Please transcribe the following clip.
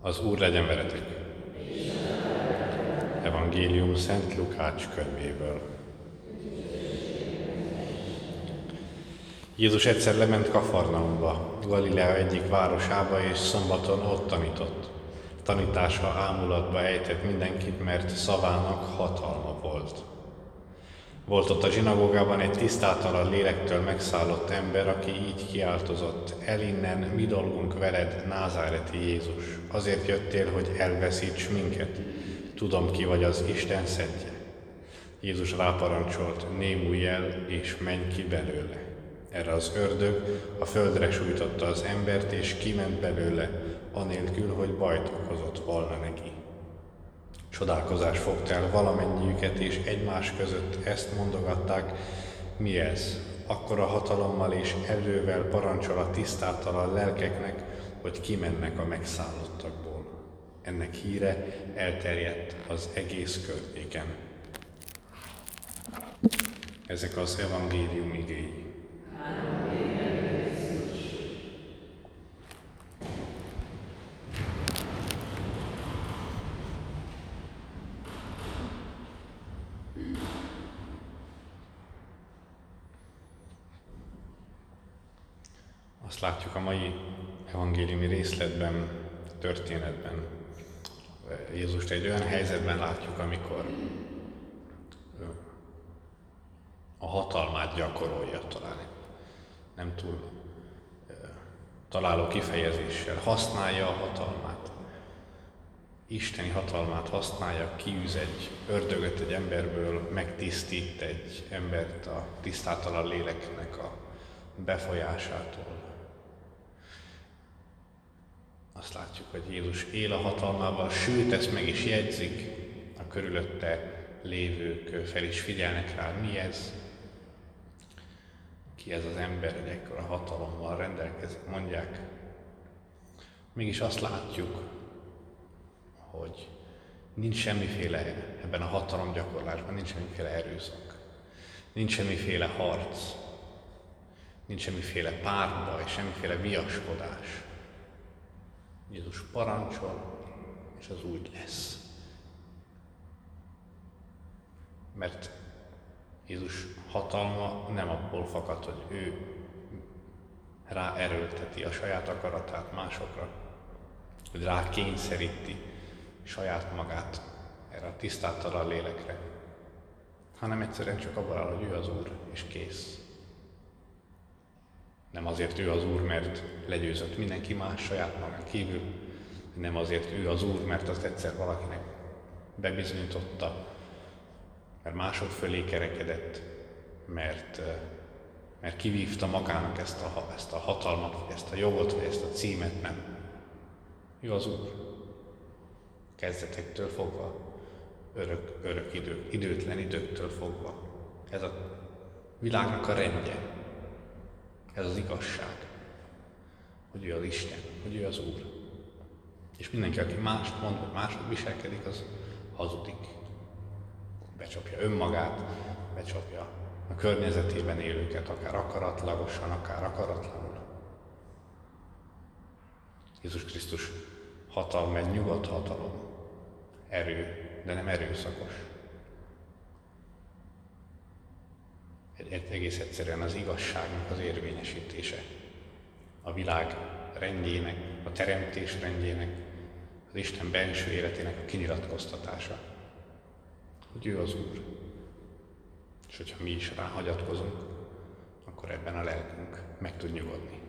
Az Úr legyen veletek! Evangélium Szent Lukács könyvéből. Jézus egyszer lement Kafarnaumba, Galilea egyik városába, és szombaton ott tanított. Tanítása ámulatba ejtett mindenkit, mert szavának hatalma volt. Volt ott a zsinagógában egy tisztátalan lélektől megszállott ember, aki így kiáltozott, el innen, mi dolgunk veled, názáreti Jézus. Azért jöttél, hogy elveszíts minket. Tudom, ki vagy az Isten szentje. Jézus ráparancsolt, némulj el, és menj ki belőle. Erre az ördög a földre sújtotta az embert, és kiment belőle, anélkül, hogy bajt okozott volna neki. Csodálkozás fogta el valamennyiüket, és egymás között ezt mondogatták, mi ez? Akkora hatalommal és erővel parancsol a tisztátalan lelkeknek, hogy kimennek a megszállottakból. Ennek híre elterjedt az egész környéken. Ezek az evangélium igéi. Azt látjuk a mai evangéliumi részletben, történetben. Jézust egy olyan helyzetben látjuk, amikor a hatalmát gyakorolja talán. Nem túl találó kifejezéssel. Használja a hatalmát. Isteni hatalmát használja, kiűz egy ördögöt egy emberből, megtisztít egy embert a tisztátalan léleknek a befolyásától. Azt látjuk, hogy Jézus él a hatalmával, sőt, ezt meg is jegyzik, a körülötte lévők fel is figyelnek rá, mi ez, ki ez az ember, hogy ekkora hatalommal rendelkezik, mondják. Mégis azt látjuk, hogy nincs semmiféle ebben a hatalom gyakorlásban, nincs semmiféle erőszak, nincs semmiféle harc, nincs semmiféle párbaj, semmiféle viaskodás. Jézus parancsol, és az úgy lesz. Mert Jézus hatalma nem abból fakad, hogy ő ráerőlteti a saját akaratát másokra, hogy rá kényszeríti saját magát erre a tisztátalan lélekre, hanem egyszerűen csak abban áll, hogy ő az Úr, és kész. Nem azért ő az Úr, mert legyőzött mindenki más saját magán kívül, nem azért ő az Úr, mert azt egyszer valakinek bebizonyította, mert mások fölé kerekedett, mert, mert kivívta magának ezt a, ezt a hatalmat, ezt a jogot, vagy ezt a címet, nem. Ő az Úr. Kezdetektől fogva, örök, örök idő, időtlen időktől fogva. Ez a világnak a rendje. Ez az igazság, hogy ő az Isten, hogy ő az Úr. És mindenki, aki mást mond, vagy máshogy viselkedik, az hazudik. Becsapja önmagát, becsapja a környezetében élőket, akár akaratlagosan, akár akaratlanul. Jézus Krisztus hatalma egy nyugodt hatalom, erő, de nem erőszakos. egy, egész egyszerűen az igazságnak az érvényesítése. A világ rendjének, a teremtés rendjének, az Isten benső életének a kinyilatkoztatása. Hogy ő az Úr. És hogyha mi is ráhagyatkozunk, akkor ebben a lelkünk meg tud nyugodni.